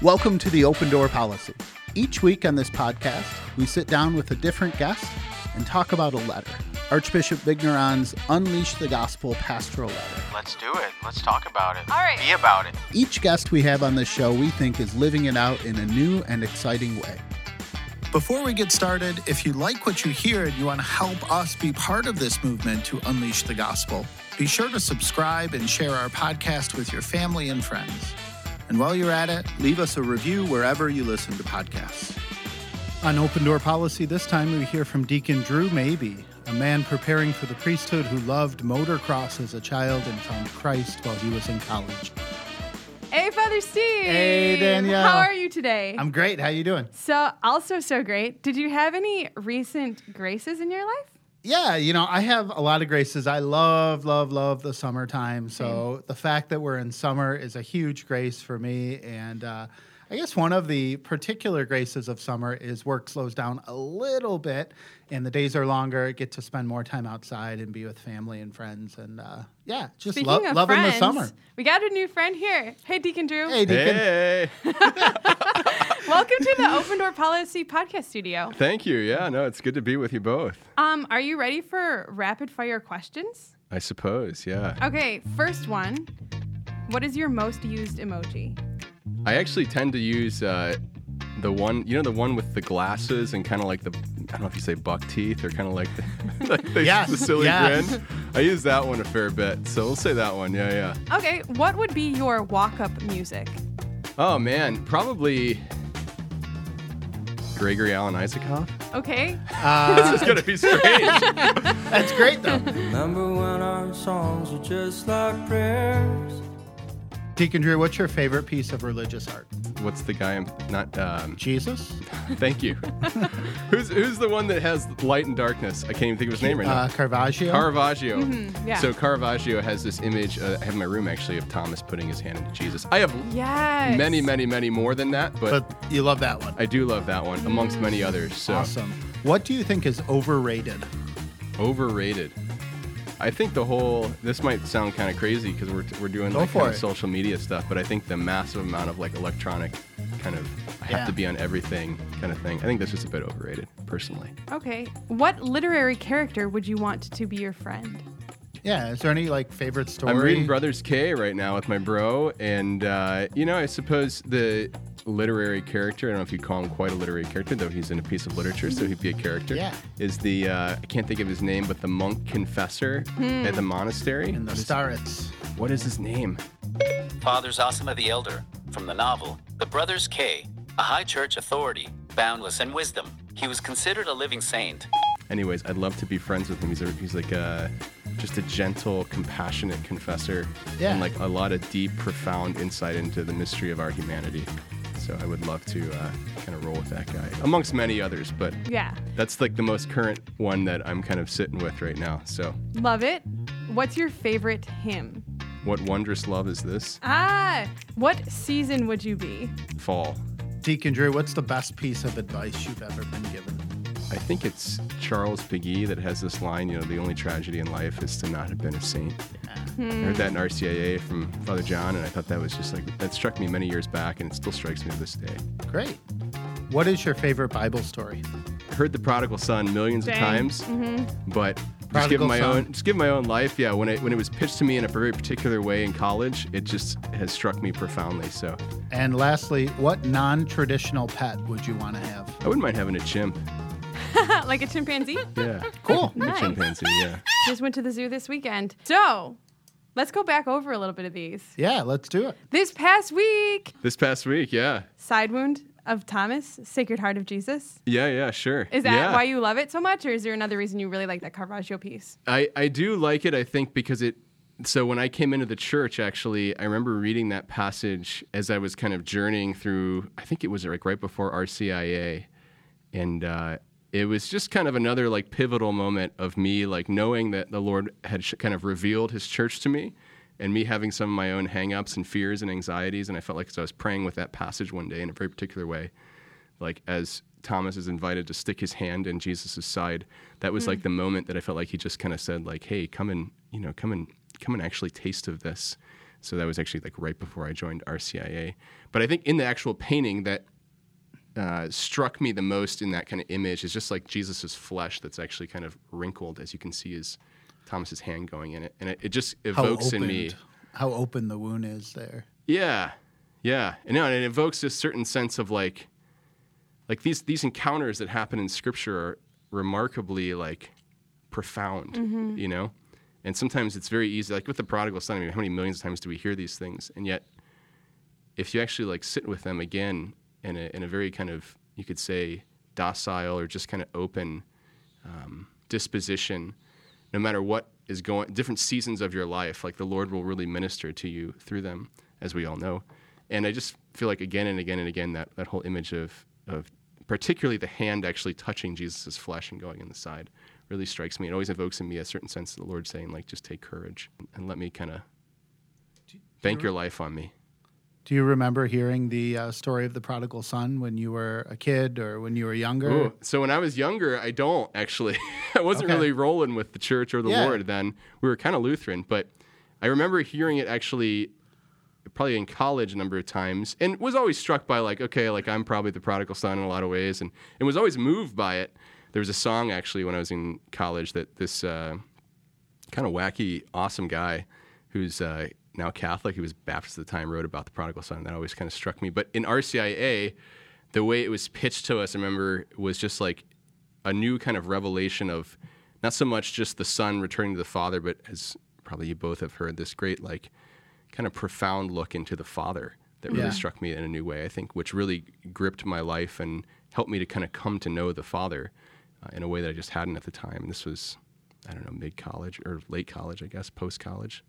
Welcome to the Open Door Policy. Each week on this podcast, we sit down with a different guest and talk about a letter. Archbishop Vigneron's Unleash the Gospel pastoral letter. Let's do it. Let's talk about it. All right. Be about it. Each guest we have on this show we think is living it out in a new and exciting way. Before we get started, if you like what you hear and you want to help us be part of this movement to unleash the gospel, be sure to subscribe and share our podcast with your family and friends. And while you're at it, leave us a review wherever you listen to podcasts. On Open Door Policy, this time we hear from Deacon Drew Maybe, a man preparing for the priesthood who loved motocross as a child and found Christ while he was in college. Hey, Father Steve. Hey, Danielle. How are you today? I'm great. How you doing? so also so great. Did you have any recent graces in your life? Yeah, you know, I have a lot of graces. I love, love, love the summertime. So the fact that we're in summer is a huge grace for me. And uh, I guess one of the particular graces of summer is work slows down a little bit and the days are longer. I get to spend more time outside and be with family and friends. And uh, yeah, just Speaking lo- of loving friends, the summer. we got a new friend here. Hey, Deacon Drew. Hey, Deacon. Hey, Welcome to the Open Door Policy podcast studio. thank you. Yeah, no, it's good to be with you both. Um, are you ready for rapid fire questions? I suppose, yeah. Okay, first one. What is your most used emoji? I actually tend to use uh, the one, you know, the one with the glasses and kind of like the, I don't know if you say buck teeth or kind of like the, like the, Yes, the silly yes. grin. I use that one a fair bit, so we'll say that one. Yeah, yeah. Okay, what would be your walk-up music? Oh man, probably Gregory Alan Isakov. Okay. Uh, This is gonna be strange. that's great, though. Remember when our songs were just like prayers? Deacon Drew, what's your favorite piece of religious art? What's the guy? I'm not. Um, Jesus? thank you. who's who's the one that has light and darkness? I can't even think of his name right now. Uh, Caravaggio? Caravaggio. yeah. So Caravaggio has this image. Uh, I have in my room actually of Thomas putting his hand into Jesus. I have Yes. many, many, many more than that, but, but you love that one. I do love that one amongst many others. So Awesome. What do you think is overrated? overrated. I think the whole. This might sound kind of crazy because we're we're doing Go like kind of social media stuff, but I think the massive amount of like electronic kind of I have Yeah. to be on everything kind of thing. I think that's just a bit overrated, personally. Okay. What literary character would you want to be your friend? Yeah, is there any like favorite story? I'm reading Brothers K right now with my bro, and uh, you know, I suppose the literary character. I don't know if you call him quite a literary character, though he's in a piece of literature, so he'd be a character. Yeah. Is the uh, I can't think of his name, but the monk confessor at the monastery. in the Starets. What is his name? Father Zosima the Elder, from the novel The Brothers K, a high church authority, boundless in wisdom. He was considered a living saint. Anyways, I'd love to be friends with him. He's a, he's like a just a gentle, compassionate confessor, Yeah. and like a lot of deep, profound insight into the mystery of our humanity. So I would love to uh, kind of roll with that guy, amongst many others. But Yeah. that's like the most current one that I'm kind of sitting with right now. So, Love it. What's your favorite hymn? what wondrous love is this? Ah, what season would you be? Fall. Deacon Drew, what's the best piece of advice you've ever been given? I think it's Charles Péguy that has this line, you know, the only tragedy in life is to not have been a saint. I heard hmm. that in RCIA from Father John, and I thought that was just like, that struck me many years back, and it still strikes me to this day. Great. What is your favorite Bible story? I heard the prodigal son millions Dang. of times, mm-hmm. but just give my son. own, just given my own life, yeah. When it when it was pitched to me in a very particular way in college, it just has struck me profoundly. So And lastly, what non-traditional pet would you want to have? I wouldn't mind having a chimp. like a chimpanzee? Yeah, Cool. a chimpanzee. Yeah. Just went to the zoo this weekend. So, let's go back over a little bit of these. Yeah, let's do it. This past week, This past week, yeah, side wound of Thomas, Sacred Heart of Jesus. yeah, yeah, sure. Is that Yeah. why you love it so much, or is there another reason you really like that Caravaggio piece? I, I do like it, I think, because it. So when I came into the church, actually, I remember reading that passage as I was kind of journeying through, I think it was like right before RCIA. And uh, it was just kind of another like pivotal moment of me, like knowing that the Lord had sh- kind of revealed his church to me and me having some of my own hangups and fears and anxieties. And I felt like as I was praying with that passage one day in a very particular way, like as Thomas is invited to stick his hand in Jesus' side, that was like hmm. the moment that I felt like he just kind of said, like, "Hey, come and you know, come and come and actually taste of this." So that was actually like right before I joined RCIA. But I think in the actual painting that uh, struck me the most in that kind of image is just like Jesus's flesh that's actually kind of wrinkled, as you can see his Thomas's hand going in it, and it, it just How evokes in me. how open the wound is there. Yeah, yeah, and, no, and it evokes this certain sense of like, like these these encounters that happen in Scripture are remarkably like profound, you know. And sometimes it's very easy, like with the prodigal son. I mean, how many millions of times do we hear these things? And yet, if you actually like sit with them again in a in a very kind of you could say docile or just kind of open um, disposition, no matter what is going, different seasons of your life, like the Lord will really minister to you through them, as we all know. And I just feel like again and again and again that, that whole image of, of particularly the hand actually touching Jesus' flesh and going in the side really strikes me. It always evokes in me a certain sense of the Lord saying, like, just take courage and let me kind of bank your life on me. Do you remember hearing the uh, story of the prodigal son when you were a kid or when you were younger? Ooh, so when I was younger, I don't actually. I wasn't Okay. really rolling with the church or the Yeah. Lord then. We were kind of Lutheran, but I remember hearing it actually probably in college a number of times and was always struck by like, okay, like I'm probably the prodigal son in a lot of ways and, and was always moved by it. There was a song actually when I was in college that this uh, kind of wacky, awesome guy who's uh, now Catholic, he was Baptist at the time, wrote about the prodigal son. That always kind of struck me. But in RCIA, the way it was pitched to us, I remember, was just like a new kind of revelation of not so much just the son returning to the father, but as probably you both have heard, this great, like, kind of profound look into the father that really Yeah. struck me in a new way, I think, which really gripped my life and helped me to kind of come to know the father uh, in a way that I just hadn't at the time. And this was, I don't know, mid college or late college, I guess, post college.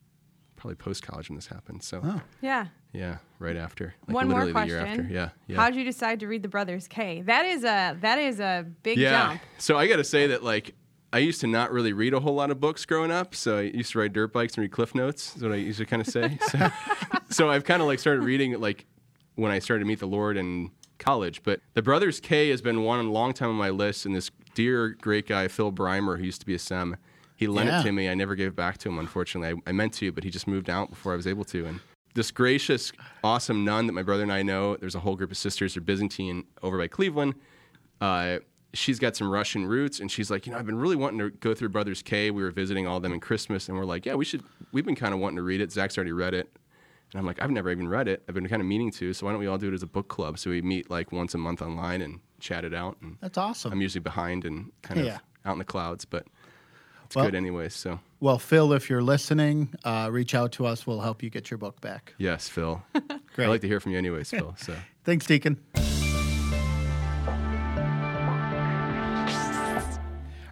Probably post college when this happened. So, oh. Yeah. yeah, right after. Like One more literally the year question. after. Yeah. yeah. How'd you decide to read the Brothers K? That is a that is a big yeah. jump. So I got to say that like I used to not really read a whole lot of books growing up. So I used to ride dirt bikes and read Cliff Notes. Is what I used to kind of say. so, so I've kind of like started reading like when I started to meet the Lord in college. But the Brothers K has been one a long time on my list. And this dear great guy Phil Breimer, who used to be a SEM, he lent Yeah. it to me. I never gave it back to him, unfortunately. I, I meant to, but he just moved out before I was able to. And this gracious, awesome nun that my brother and I know, there's a whole group of sisters, they're Byzantine over by Cleveland. Uh, she's got some Russian roots, and she's like, you know, I've been really wanting to go through Brothers K. We were visiting all of them in Christmas, and we're like, yeah, we should. We've been kind of wanting to read it. Zach's already read it, and I'm like, I've never even read it. I've been kind of meaning to. So why don't we all do it as a book club? So we meet like once a month online and chat it out. And That's awesome. I'm usually behind and kind Yeah. of out in the clouds, but it's Well- good anyway. So well, Phil, if you're listening, uh, reach out to us. We'll help you get your book back. yes, Phil. Great. I like to hear from you anyways, Phil. So Thanks, Deacon.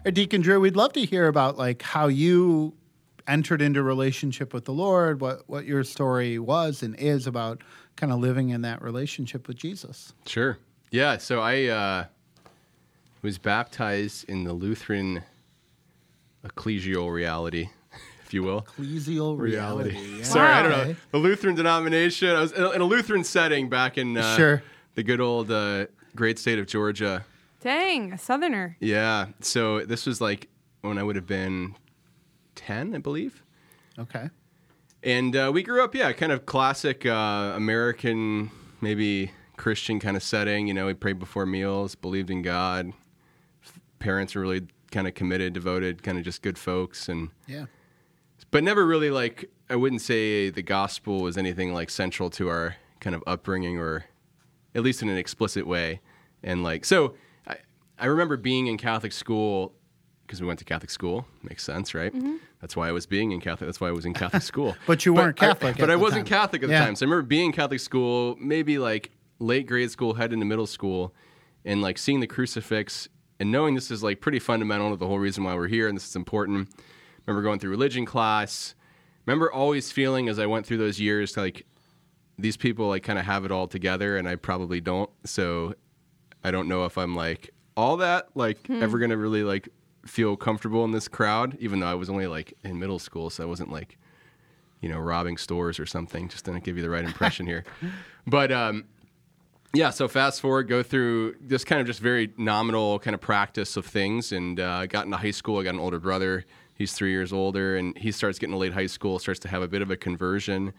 Or Deacon Drew, we'd love to hear about like how you entered into relationship with the Lord, what what your story was and is about kind of living in that relationship with Jesus. Sure. Yeah. So I uh, was baptized in the Lutheran ecclesial reality, if you will. Ecclesial reality. yeah. Sorry, I don't know. The Lutheran denomination. I was in a, in a Lutheran setting back in uh, Sure. the good old uh, great state of Georgia. Dang, a southerner. Yeah. So this was like when I would have been 10, I believe. Okay. And uh, we grew up, yeah, kind of classic uh, American, maybe Christian kind of setting. You know, we prayed before meals, believed in God. Parents were really kind of committed, devoted, kind of just good folks, and Yeah. but never really like I wouldn't say the gospel was anything like central to our kind of upbringing, or at least in an explicit way. And like so, I I remember being in Catholic school because we went to Catholic school. Makes sense, right? Mm-hmm. That's why I was being in Catholic. That's why I was in Catholic school. But you weren't I- Catholic but at I wasn't time. Catholic at the time. So I remember being in Catholic school, maybe like late grade school, head into middle school, and like seeing the crucifix and knowing this is like pretty fundamental to the whole reason why we're here and this is important. Remember going through religion class. Remember always feeling as I went through those years like these people like kind of have it all together and I probably don't. So I don't know if I'm like all that like ever gonna really like feel comfortable in this crowd, even though I was only like in middle school, so I wasn't like you know robbing stores or something. Just didn't give you the right impression here. But um, yeah, so fast forward, go through this kind of just very nominal kind of practice of things, and uh, got into high school. I got an older brother. He's three years older, and he starts getting to late high school, starts to have a bit of a conversion.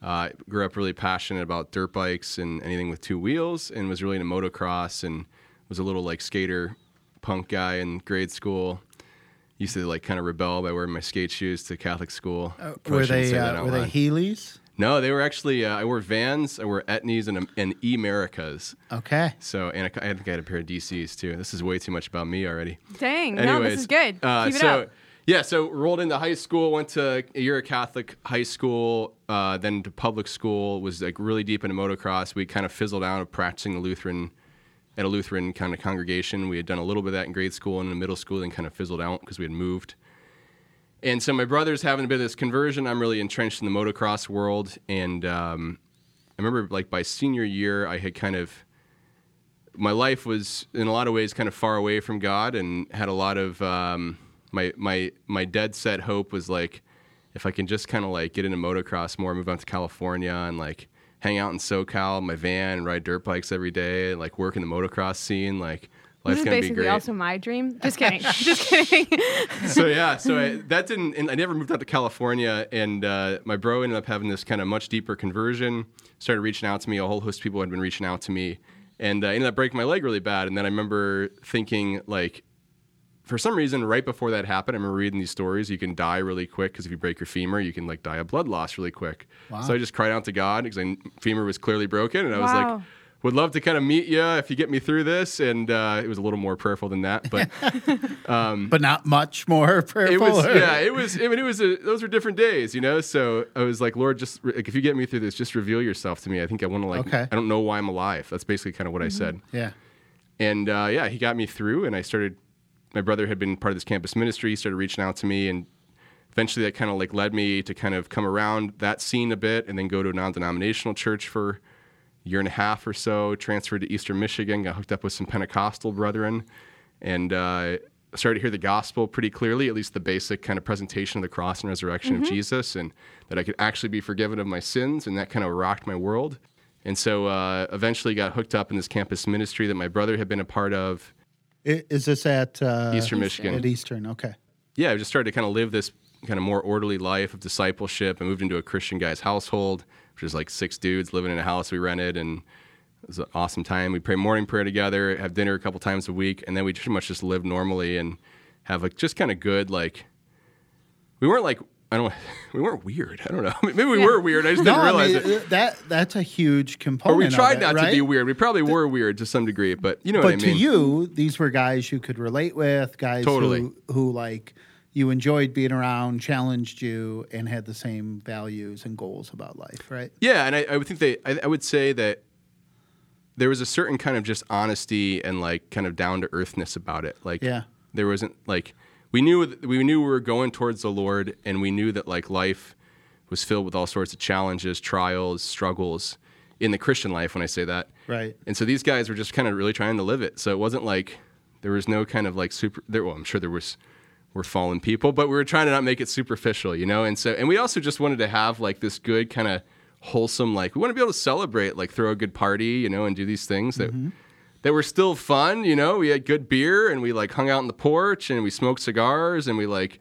Uh, grew up really passionate about dirt bikes and anything with two wheels, and was really into motocross and was a little like skater punk guy in grade school. Used to like kind of rebel by wearing my skate shoes to Catholic school. Probably were they uh, were they. Heelys? No, they were actually. Uh, I wore Vans, I wore Etnies, and and E Americas. Okay. So, and I, I think I had a pair of DCs too. This is way too much about me already. Dang, no, this is good. Uh, Keep it so, up. yeah, so rolled into high school, went to a year of Catholic high school, uh, then to public school. Was like really deep into motocross. We kind of fizzled out of practicing the Lutheran at a Lutheran kind of congregation. We had done a little bit of that in grade school and in middle school, then kind of fizzled out because we had moved. And so my brother's having a bit of this conversion. I'm really entrenched in the motocross world, and um, I remember like by senior year, I had kind of my life was in a lot of ways kind of far away from God, and had a lot of um, my my my dead set hope was like if I can just kind of like get into motocross more, move out to California, and like hang out in SoCal, my van, ride dirt bikes every day, and like work in the motocross scene, like. This is gonna be basically great also my dream. Just kidding. Just kidding. so yeah, so I, that didn't. And I never moved out to California, and uh, my bro ended up having this kind of much deeper conversion. Started reaching out to me. A whole host of people had been reaching out to me, and uh, ended up breaking my leg really bad. And then I remember thinking like. For some reason, right before that happened, I remember reading these stories. You can die really quick because if you break your femur, you can like die of blood loss really quick. So I just cried out to God because my femur was clearly broken, and I was like, "Would love to kind of meet you if you get me through this." And uh, it was a little more prayerful than that, but But not much more prayerful. it was or- yeah it was i mean it was a, those were different days you know so i was like lord just like if you get me through this just reveal yourself to me i think i want to like Okay. i don't know why i'm alive that's basically kind of what i said Yeah. and uh, yeah he got me through and i started my brother had been part of this campus ministry he started reaching out to me and eventually that kind of like led me to kind of come around that scene a bit and then go to a non-denominational church for year and a half or so transferred to eastern michigan got hooked up with some pentecostal brethren and uh, started to hear the gospel pretty clearly at least the basic kind of presentation of the cross and resurrection of jesus and that i could actually be forgiven of my sins and that kind of rocked my world and so uh, eventually got hooked up in this campus ministry that my brother had been a part of Is this at uh, eastern michigan At Eastern. Okay. yeah, I just started to kind of live this kind of more orderly life of discipleship. I moved into a Christian guy's household, which was like six dudes living in a house we rented, and it was an awesome time. We pray morning prayer together, have dinner a couple times a week, and then we pretty much just live normally and have like just kind of good like. We weren't like I don't. We weren't weird. I don't know. Maybe we were weird. I just No, didn't I realize mean, it. that that's a huge component. Or we tried it, not to be weird. We probably were weird to some degree, but you know But what I mean. to you, these were guys you could relate with, guys Totally. who who like you enjoyed being around, challenged you, and had the same values and goals about life, right? Yeah, and I, I would think they. I, I would say that there was a certain kind of just honesty and like kind of down to earthness about it. Like, Yeah. there wasn't like we knew we knew we were going towards the Lord, and we knew that like life was filled with all sorts of challenges, trials, struggles in the Christian life. When I say that, Right. and so these guys were just kind of really trying to live it. So it wasn't like there was no kind of like super. There, well, I'm sure there was. We're fallen people, but we were trying to not make it superficial, you know. And so, and we also just wanted to have like this good kind of wholesome, like we want to be able to celebrate, like throw a good party, you know, and do these things that that were still fun, you know. We had good beer and we like hung out on the porch and we smoked cigars and we like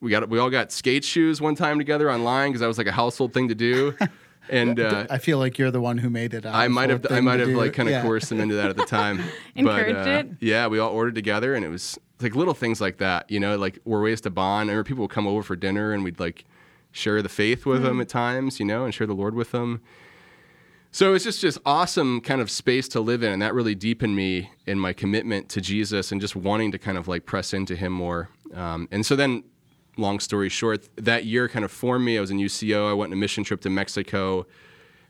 we got we all got skate shoes one time together online because that was like a household thing to do. And uh, I feel like you're the one who made it. I might have household I might have do. like kind of Yeah. coerced them into that at the time. Encouraged but, uh, it? Yeah, we all ordered together, and it was like little things like that. You know, like were ways to bond. I remember people would come over for dinner, and we'd like share the faith with Mm-hmm. them at times. You know, and share the Lord with them. So it's just just awesome kind of space to live in, and that really deepened me in my commitment to Jesus and just wanting to kind of like press into Him more. Um, and so then, long story short, that year kind of formed me. I was in UCO. I went on a mission trip to Mexico.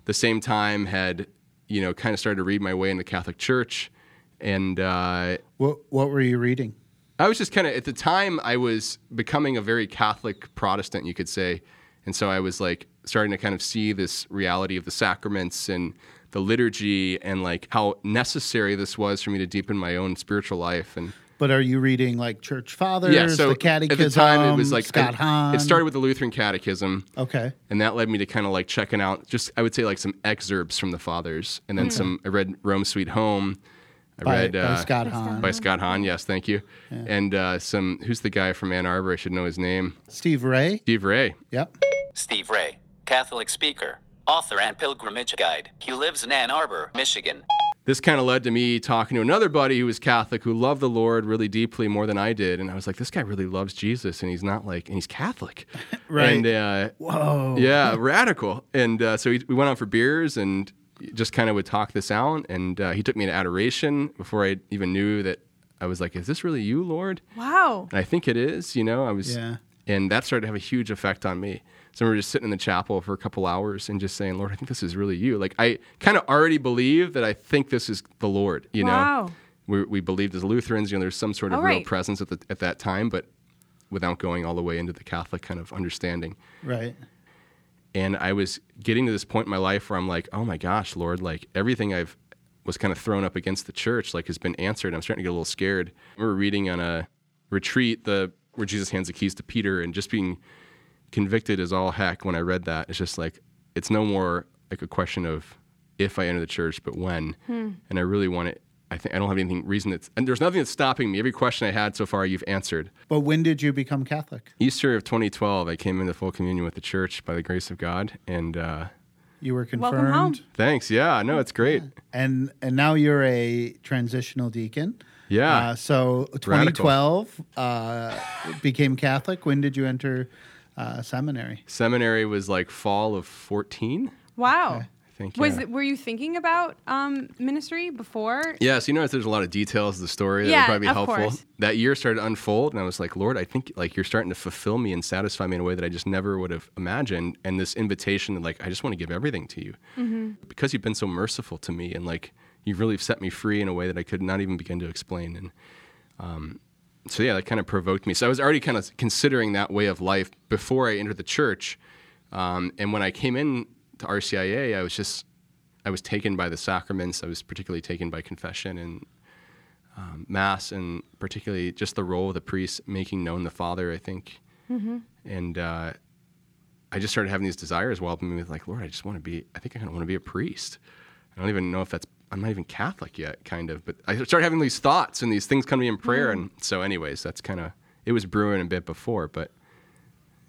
The same time, had you know kind of started to read my way in the Catholic Church, and uh, What What were you reading? I was just kind of at the time I was becoming a very Catholic Protestant, you could say, and so I was like starting to kind of see this reality of the sacraments and the liturgy and like how necessary this was for me to deepen my own spiritual life and But are you reading like church fathers, yeah so the catechism? at the time it was like Scott Hahn. it started with the lutheran catechism Okay. and that led me to kind of like checking out just i would say like some excerpts from the fathers and then hmm. some i read rome sweet home i By, read by uh, Scott Hahn. by scott hahn yes thank you and uh, some who's the guy from ann arbor i should know his name Steve Ray. steve ray Yep. Steve Ray, Catholic speaker, author, and pilgrimage guide. He lives in Ann Arbor, Michigan. this kind of led to me talking to another buddy who was Catholic who loved the Lord really deeply more than I did. And I was like, this guy really loves Jesus and he's not like, and he's Catholic. Right. And, uh, Whoa. yeah, radical. And uh, so we, we went out for beers and just kind of would talk this out. And uh, he took me to adoration before I even knew that I was like, is this really you, Lord? Wow. And I think it is, you know, I was, Yeah. and that started to have a huge effect on me. So we were just sitting in the chapel for a couple hours and just saying, Lord, I think this is really you. Like I kind of already believe that I think this is the Lord, you Wow. know. We, we believed as Lutherans, you know, there's some sort of Oh, real right. presence at, the, at that time, but without going all the way into the Catholic kind of understanding. Right. And I was getting to this point in my life where I'm like, oh my gosh, Lord, like everything I've was kind of thrown up against the church, like has been answered. I'm starting to get a little scared. I remember reading on a retreat the where Jesus hands the keys to Peter and just being convicted as all heck when I read that. It's just like it's no more like a question of if I enter the church, but when. Hmm. And I really want it. I think I don't have anything reason that's and there's nothing that's stopping me. Every question I had so far, you've answered. But when did you become Catholic? Easter of 2012, I came into full communion with the church by the grace of God, and uh, You were confirmed. Welcome home. thanks. Yeah, no, it's great. And and now you're a transitional deacon. Yeah. Uh, so 2012 uh, became Catholic. When did you enter uh, seminary? Seminary was like fall of 14, Wow. I think. Was yeah. it, were you thinking about um, ministry before? Yes, you notice there's a lot of details of the story that Yeah, would probably be helpful. course. That year started to unfold, and I was like, Lord, I think like you're starting to fulfill me and satisfy me in a way that I just never would have imagined. And this invitation, like, I just want to give everything to you Mm-hmm. because you've been so merciful to me, and like you've really set me free in a way that I could not even begin to explain. And um, so yeah, that kind of provoked me. So I was already kind of considering that way of life before I entered the church. Um, and when I came in to RCIA, I was just I was taken by the sacraments. I was particularly taken by confession and um, mass, and particularly just the role of the priest making known the Father. I think, and uh, I just started having these desires while me with like, Lord, I just want to be. I think I kind of want to be a priest. I don't even know if that's. I'm not even Catholic yet, kind of. But I started having these thoughts and these things come to me in prayer, and so, anyways, that's kind of. It was brewing a bit before, but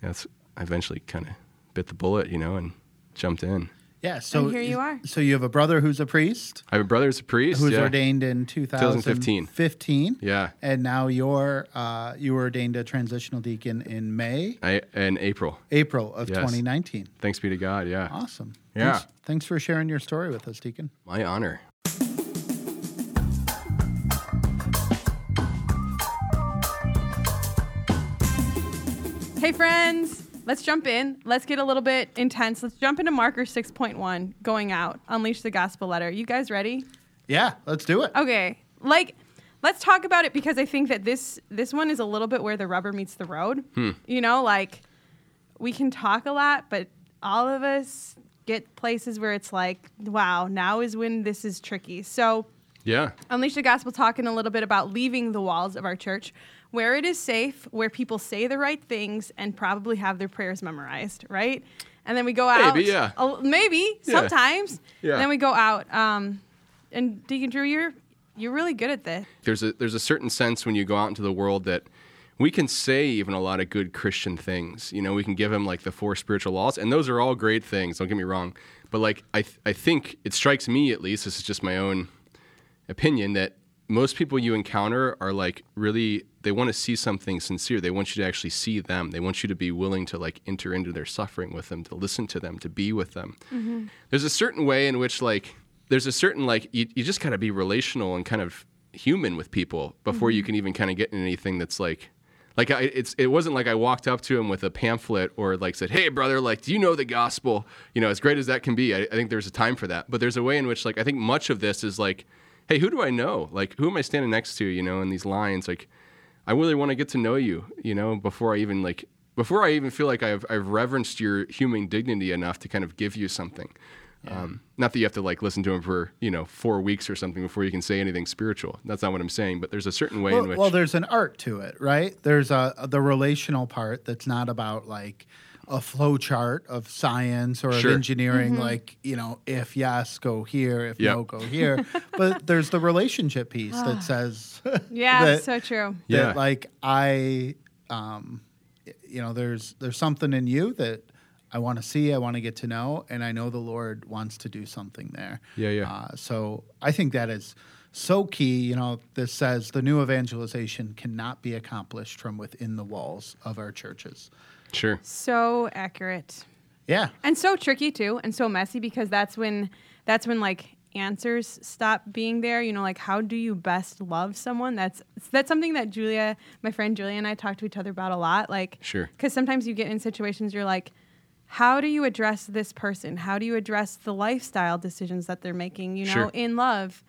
that's. I eventually kind of bit the bullet, you know, and jumped in. Yeah. So here you are. So you have a brother who's a priest I have a brother who's a priest. who's yeah. ordained in 2015. 2015. Yeah. And now you're uh, you were ordained a transitional deacon in May, I, in April. April of Yes. 2019. Thanks be to God. Yeah. Awesome. Yeah. Thanks, thanks for sharing your story with us, Deacon. My honor. Hey, friends, let's jump in. Let's get a little bit intense. Let's jump into marker 6.1 going out, unleash the gospel letter. You guys ready? Yeah, let's do it. Okay. Like, let's talk about it because I think that this this one is a little bit where the rubber meets the road. Hmm. You know, like we can talk a lot, but all of us get places where it's like, wow, now is when this is tricky. So, Yeah. Unleash the Gospel talking a little bit about leaving the walls of our church where it is safe, where people say the right things and probably have their prayers memorized, right? And then we go out. Maybe, yeah. maybe Yeah. sometimes. Yeah. And then we go out. Um, and Deacon Drew, you're you're really good at this. There's a there's a certain sense when you go out into the world that we can say even a lot of good Christian things. You know, we can give him like the four spiritual laws, and those are all great things. Don't get me wrong, but like I th- I think it strikes me at least. This is just my own opinion that most people you encounter are like really they want to see something sincere. They want you to actually see them. They want you to be willing to like enter into their suffering with them to listen to them to be with them. Mm-hmm. There's a certain way in which like there's a certain like you, you just got to be relational and kind of human with people before you mm-hmm. can even kind of get in anything that's like like I, it's it wasn't like I walked up to him with a pamphlet or like said, "Hey, brother, like, do you know the gospel?" You know, as great as that can be, I, I think there's a time for that. But there's a way in which, like, I think much of this is like, "Hey, who do I know? Like, who am I standing next to?" You know, in these lines, like, I really want to get to know you. You know, before I even like before I even feel like I've I've reverenced your human dignity enough to kind of give you something. Um, not that you have to like listen to him for you know four weeks or something before you can say anything spiritual. That's not what I'm saying. But there's a certain way Well, in which well, there's an art to it, right? There's a the relational part that's not about like a flow chart of science or Sure. of engineering, like you know, if yes, go here, if Yep. no, go here. but there's the relationship piece that says, Yeah, that, so true. that Yeah. like I, um, you know, there's there's something in you that I want to see, I want to get to know, and I know the Lord wants to do something there. Yeah, yeah. Uh, so I think that is so key. You know, this says the new evangelization cannot be accomplished from within the walls of our churches. Sure. So accurate. Yeah. and so tricky too and so messy because that's when that's when like answers stop being there you know like how do you best love someone that's that's something that julia my friend julia and i talk to each other about a lot like Sure. because sometimes you get in situations you're like how do you address this person how do you address the lifestyle decisions that they're making you know Sure. in love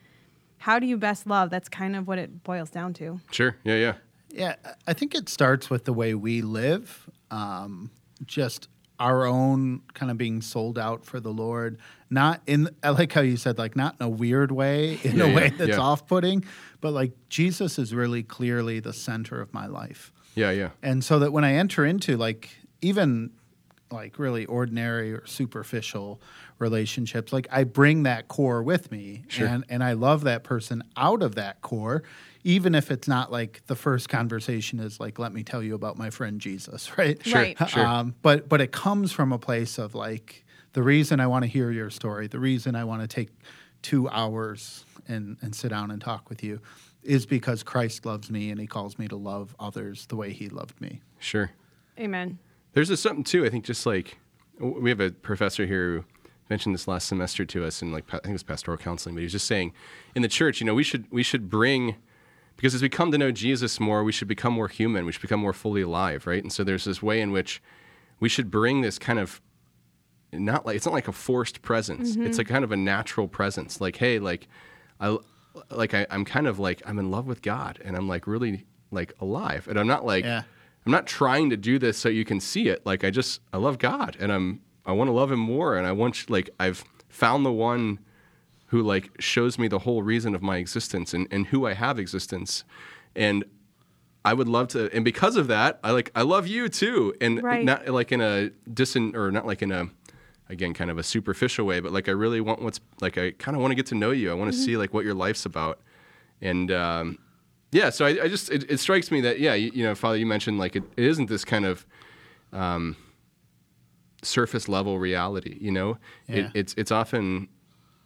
how do you best love that's kind of what it boils down to Sure. Yeah, yeah. Yeah, I think it starts with the way we live, um, just our own kind of being sold out for the Lord. Not in, I like how you said, like, not in a weird way, in Yeah, a yeah, way that's yeah. off putting, but like Jesus is really clearly the center of my life. Yeah, yeah. And so that when I enter into like even like really ordinary or superficial relationships, like I bring that core with me Sure. and and I love that person out of that core even if it's not like the first conversation is like let me tell you about my friend Jesus, right? Sure, Right. sure. Um, but but it comes from a place of like the reason I want to hear your story, the reason I want to take 2 hours and and sit down and talk with you is because Christ loves me and he calls me to love others the way he loved me. Sure. amen There's this something too. I think just like we have a professor here who mentioned this last semester to us in like I think it was pastoral counseling, but he was just saying in the church, you know, we should we should bring because as we come to know Jesus more, we should become more human. We should become more fully alive, right? And so there's this way in which we should bring this kind of not like it's not like a forced presence. Mm-hmm. It's like kind of a natural presence. Like, hey, like I like I, I'm kind of like I'm in love with God and I'm like really like alive. And I'm not like Yeah. I'm not trying to do this so you can see it. Like I just I love God and I'm I want to love him more and I want like I've found the one who like shows me the whole reason of my existence and, and who I have existence. And I would love to and because of that, I like I love you too. And Right. not like in a distant or not like in a again kind of a superficial way, but like I really want what's like I kind of want to get to know you. I want to see like what your life's about. And um yeah, so I, I just it, it strikes me that yeah, you, you know, Father, you mentioned like it, it isn't this kind of um, surface level reality. You know, Yeah. it, it's it's often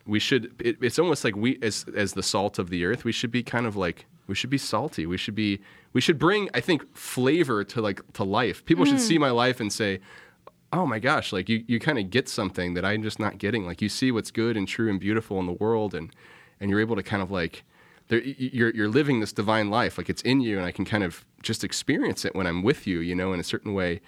we should. It, it's almost like we as as the salt of the earth. We should be kind of like we should be salty. We should be we should bring I think flavor to like to life. People should see my life and say. Oh my gosh! Like you, you kind of get something that I'm just not getting. Like you see what's good and true and beautiful in the world, and and you're able to kind of like there, you're you're living this divine life like it's in you and i can kind of just experience it when i'm with you you know in a certain way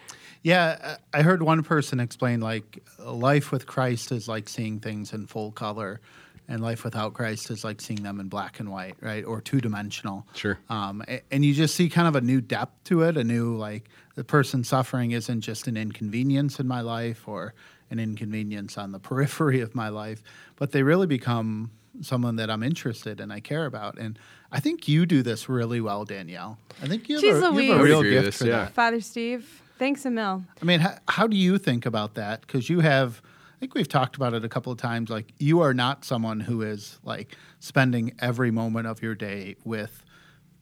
Yeah, I I heard one person explain like life with Christ is like seeing things in full color, and life without Christ is like seeing them in black and white, right, or two dimensional. Sure. Um, and you just see kind of a new depth to it, a new like the person suffering isn't just an inconvenience in my life or an inconvenience on the periphery of my life, but they really become someone that I'm interested in, I care about, and I think you do this really well, Danielle. I think you have, Jeez a, you have Louise. a I would real agree gift this, for yeah. that. father steve thanks a mill I mean, how, how do you think about that? Because you have, I think we've talked about it a couple of times. Like, you are not someone who is like spending every moment of your day with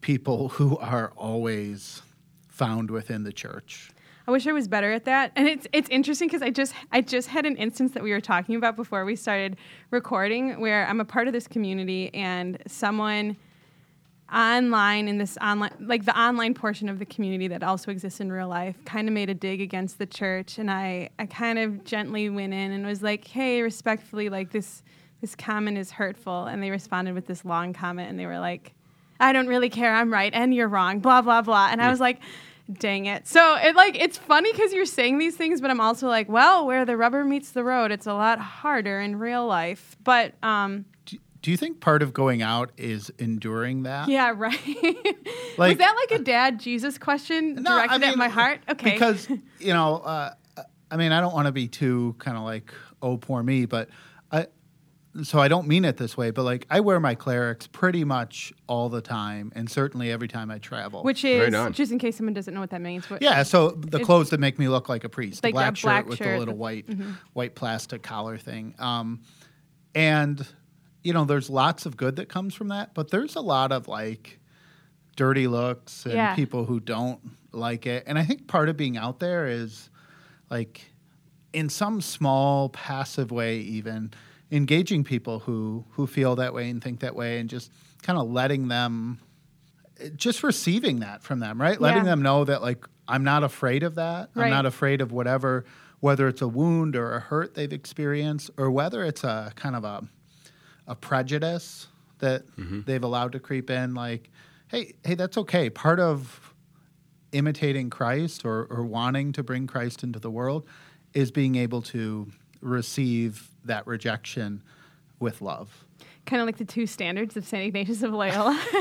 people who are always found within the church. I wish I was better at that. And it's it's interesting because I just I just had an instance that we were talking about before we started recording where I'm a part of this community and someone online in this online like the online portion of the community that also exists in real life kind of made a dig against the church and I I kind of gently went in and was like, "Hey, respectfully, like this this comment is hurtful." And they responded with this long comment and they were like, I don't really care. I'm right and you're wrong. Blah blah blah. And I was like, dang it. So it like it's funny because you're saying these things, but I'm also like, well, where the rubber meets the road, it's a lot harder in real life. But um, Do, do you think part of going out is enduring that? yeah, right. Like- was that like a dad Jesus question No, I directed at my heart? Okay. Because, you know, uh, I mean, I don't want to be too kind of like, oh, poor me, but I, so I don't mean it this way, but like I wear my clerics pretty much all the time and certainly every time I travel. which is on. just in case someone doesn't know what that means. What, Yeah, so the clothes that make me look like a priest, the Like a black shirt black with the little the- white white plastic collar thing. Um, and you know, there's lots of good that comes from that, but there's a lot of like dirty looks and Yeah. people who don't like it. And I think part of being out there is like in some small passive way even engaging people who who feel that way and think that way and just kind of letting them just receiving that from them right? Letting them know that like i'm not afraid of that. I'm not afraid of whatever whether it's a wound or a hurt they've experienced or whether it's a kind of a a prejudice that mm-hmm. they've allowed to creep in like hey hey that's okay. Part of imitating Christ or, or wanting to bring Christ into the world is being able to receive that rejection with love. kind of like the two standards of Saint Ignatius of Loyola.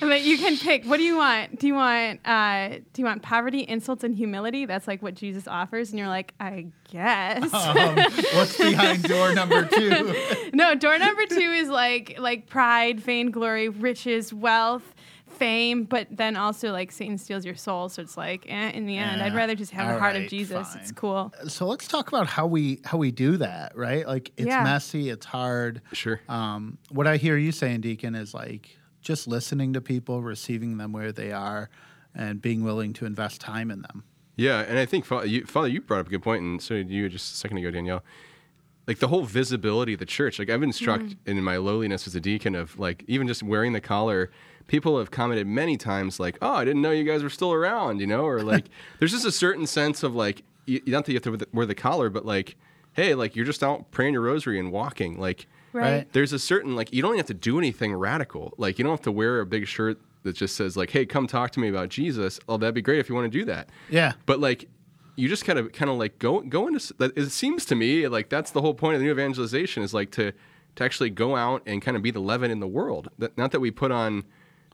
and that you can pick. What do you want? Do you want? Uh, do you want poverty, insults, and humility? That's like what Jesus offers, and you're like, I guess. Um, what's behind door number two? no, door number two is like like pride, vainglory, riches, wealth. Fame, but then also like Satan steals your soul, so it's like eh, in the end, I'd rather just have the heart right, of Jesus. fine. It's cool. so let's talk about how we how we do that, right? Like it's Yeah. messy, it's hard. Sure. Um, what I hear you saying, Deacon, is like just listening to people, receiving them where they are, and being willing to invest time in them. Yeah, and I think Father you, Father, you brought up a good point, and so did you just a second ago, Danielle. Like the whole visibility of the church. Like I've been struck in my lowliness as a deacon of like even just wearing the collar. People have commented many times like, "Oh, I didn't know you guys were still around," you know, or like there's just a certain sense of like you, not that you have to wear the, wear the collar, but like, hey, like you're just out praying your rosary and walking, like. Right. Right. There's a certain like you don't even have to do anything radical. Like you don't have to wear a big shirt that just says like, "Hey, come talk to me about Jesus." Oh, that'd be great if you want to do that. Yeah. But like, you just kind of kind of like go go into. It seems to me like that's the whole point of the new evangelization is like to to actually go out and kind of be the leaven in the world. That, not that we put on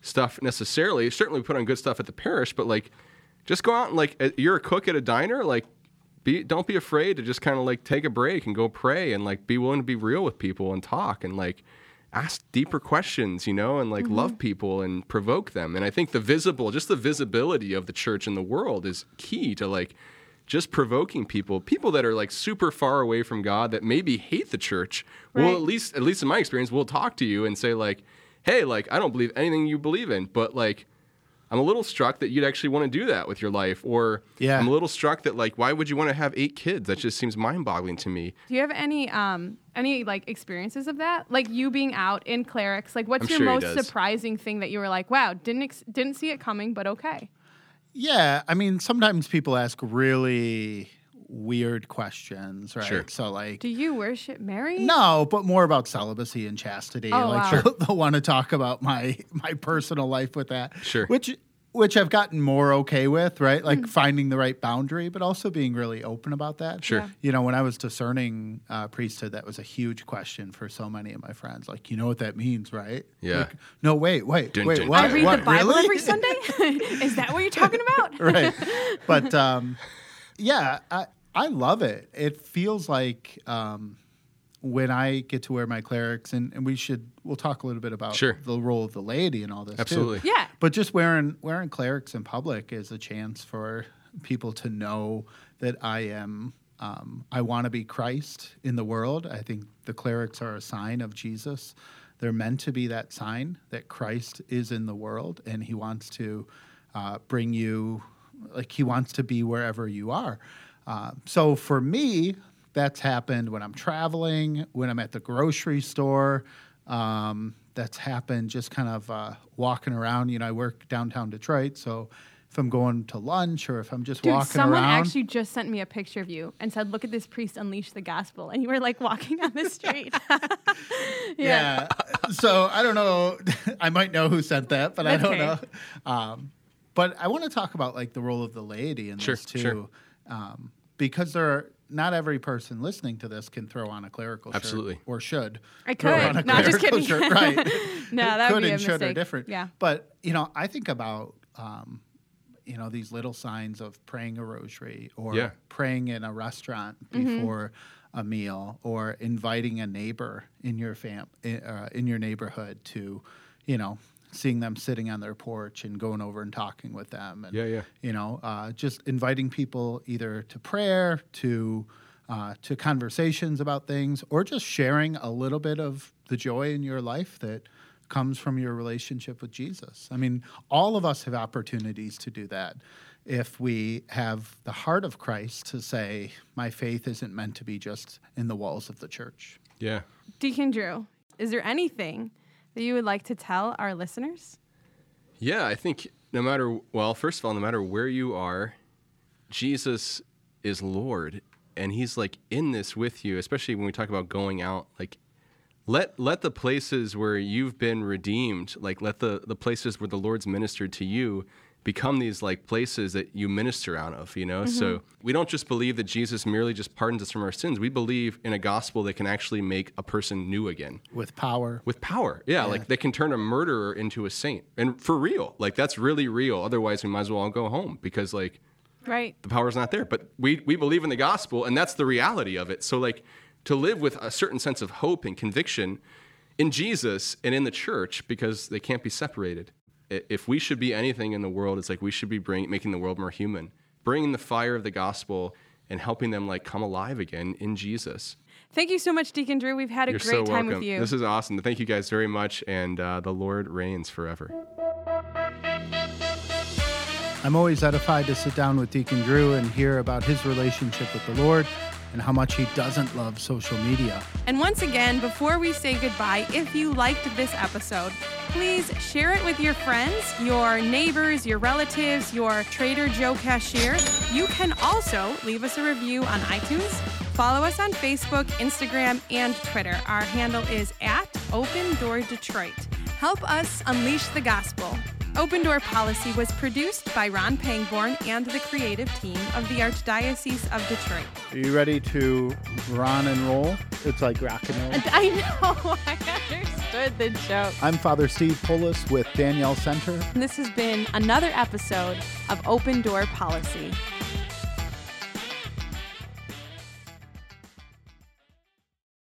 stuff necessarily. Certainly, we put on good stuff at the parish, but like, just go out and like you're a cook at a diner, like. Be, don't be afraid to just kind of like take a break and go pray and like be willing to be real with people and talk and like ask deeper questions, you know, and like love mm-hmm. people and provoke them. And I think the visible, just the visibility of the church in the world is key to like just provoking people, people that are like super far away from God that maybe hate the church. Well, at least at least in my experience, will talk to you and say like, "Hey, like I don't believe anything you believe in, but like I'm a little struck that you'd actually want to do that with your life or Yeah. I'm a little struck that like why would you want to have 8 kids? That just seems mind-boggling to me. Do you have any um any like experiences of that? Like you being out in clerics, like what's I'm your sure most surprising thing that you were like, wow, didn't ex- didn't see it coming, but okay. Yeah, I mean, sometimes people ask really weird questions, right? Sure. So, like, Do you worship Mary? no, but more about celibacy and chastity. Oh, like, wow. they'll, they'll want to talk about my my personal life with that. Sure. Which which I've gotten more okay with, right? Like Mm. finding the right boundary, but also being really open about that. Sure. Yeah. You know, when I was discerning uh, priesthood, that was a huge question for so many of my friends. Like, you know what that means, right? Yeah. Like, no, wait, wait, Dun, wait. dun, what? I read what, the Bible really? every Sunday. Is that what you're talking about? right. But um, yeah, I I love it. It feels like um, when I get to wear my clerics, and, and we should we'll talk a little bit about Sure. the role of the laity and all this. too. Absolutely. Yeah. But just wearing wearing clerics in public is a chance for people to know that I am. Um, I want to be Christ in the world. I think the clerics are a sign of Jesus. They're meant to be that sign that Christ is in the world, and He wants to uh, bring you, like He wants to be wherever you are. Uh, so for me, that's happened when I'm traveling, when I'm at the grocery store. Um, that's happened just kind of uh, walking around. You know, I work downtown Detroit, so if I'm going to lunch or if I'm just Dude, walking someone around, actually just sent me a picture of you and said, "Look at this priest unleash the gospel," and you were like walking down the street. yeah. so I don't know. I might know who sent that, but I don't okay. know. Um, but I want to talk about like the role of the laity in Sure, this too, sure. um, because there are, not every person listening to this can throw on a clerical shirt Absolutely. or should. I throw could. on a No, I'm just kidding. shirt, right? No, that would could be a and should are different. Yeah. But you know, I think about um, you know these little signs of praying a rosary or Yeah. praying in a restaurant Mm-hmm. before a meal or inviting a neighbor in your fam uh, in your neighborhood to you know seeing them sitting on their porch and going over and talking with them and Yeah, yeah. you know uh, just inviting people either to prayer to uh, to conversations about things or just sharing a little bit of the joy in your life that comes from your relationship with Jesus. I mean, all of us have opportunities to do that. if we have the heart of Christ to say, my faith isn't meant to be just in the walls of the church. Yeah. Deacon Drew, is there anything that you would like to tell our listeners? Yeah, I think no matter, well, first of all, no matter where you are, Jesus is Lord and he's like in this with you, especially when we talk about going out, like let let the places where you've been redeemed, like let the the places where the Lord's ministered to you become these like places that you minister out of, you know? Mm-hmm. So we don't just believe that Jesus merely just pardons us from our sins. We believe in a gospel that can actually make a person new again. With power. With power. Yeah, yeah. like they can turn a murderer into a saint. And for real. Like that's really real. Otherwise we might as well all go home because like Right. The power's not there. But we, we believe in the gospel, and that's the reality of it. So, like, to live with a certain sense of hope and conviction in Jesus and in the church, because they can't be separated. If we should be anything in the world, it's like we should be bring, making the world more human, bringing the fire of the gospel and helping them like come alive again in Jesus. Thank you so much, Deacon Drew. We've had a You're great so time welcome. with you. This is awesome. Thank you guys very much, and uh, the Lord reigns forever. I'm always edified to sit down with Deacon Drew and hear about his relationship with the Lord and how much he doesn't love social media. And once again, before we say goodbye, if you liked this episode, please share it with your friends, your neighbors, your relatives, your Trader Joe cashier. You can also leave us a review on iTunes. Follow us on Facebook, Instagram, and Twitter. Our handle is at Open Door Detroit. Help us unleash the gospel. Open Door Policy was produced by Ron Pangborn and the creative team of the Archdiocese of Detroit. Are you ready to run and roll? It's like rock and roll. I know. I understood the joke. I'm Father Steve Pullis with Danielle Center. And this has been another episode of Open Door Policy.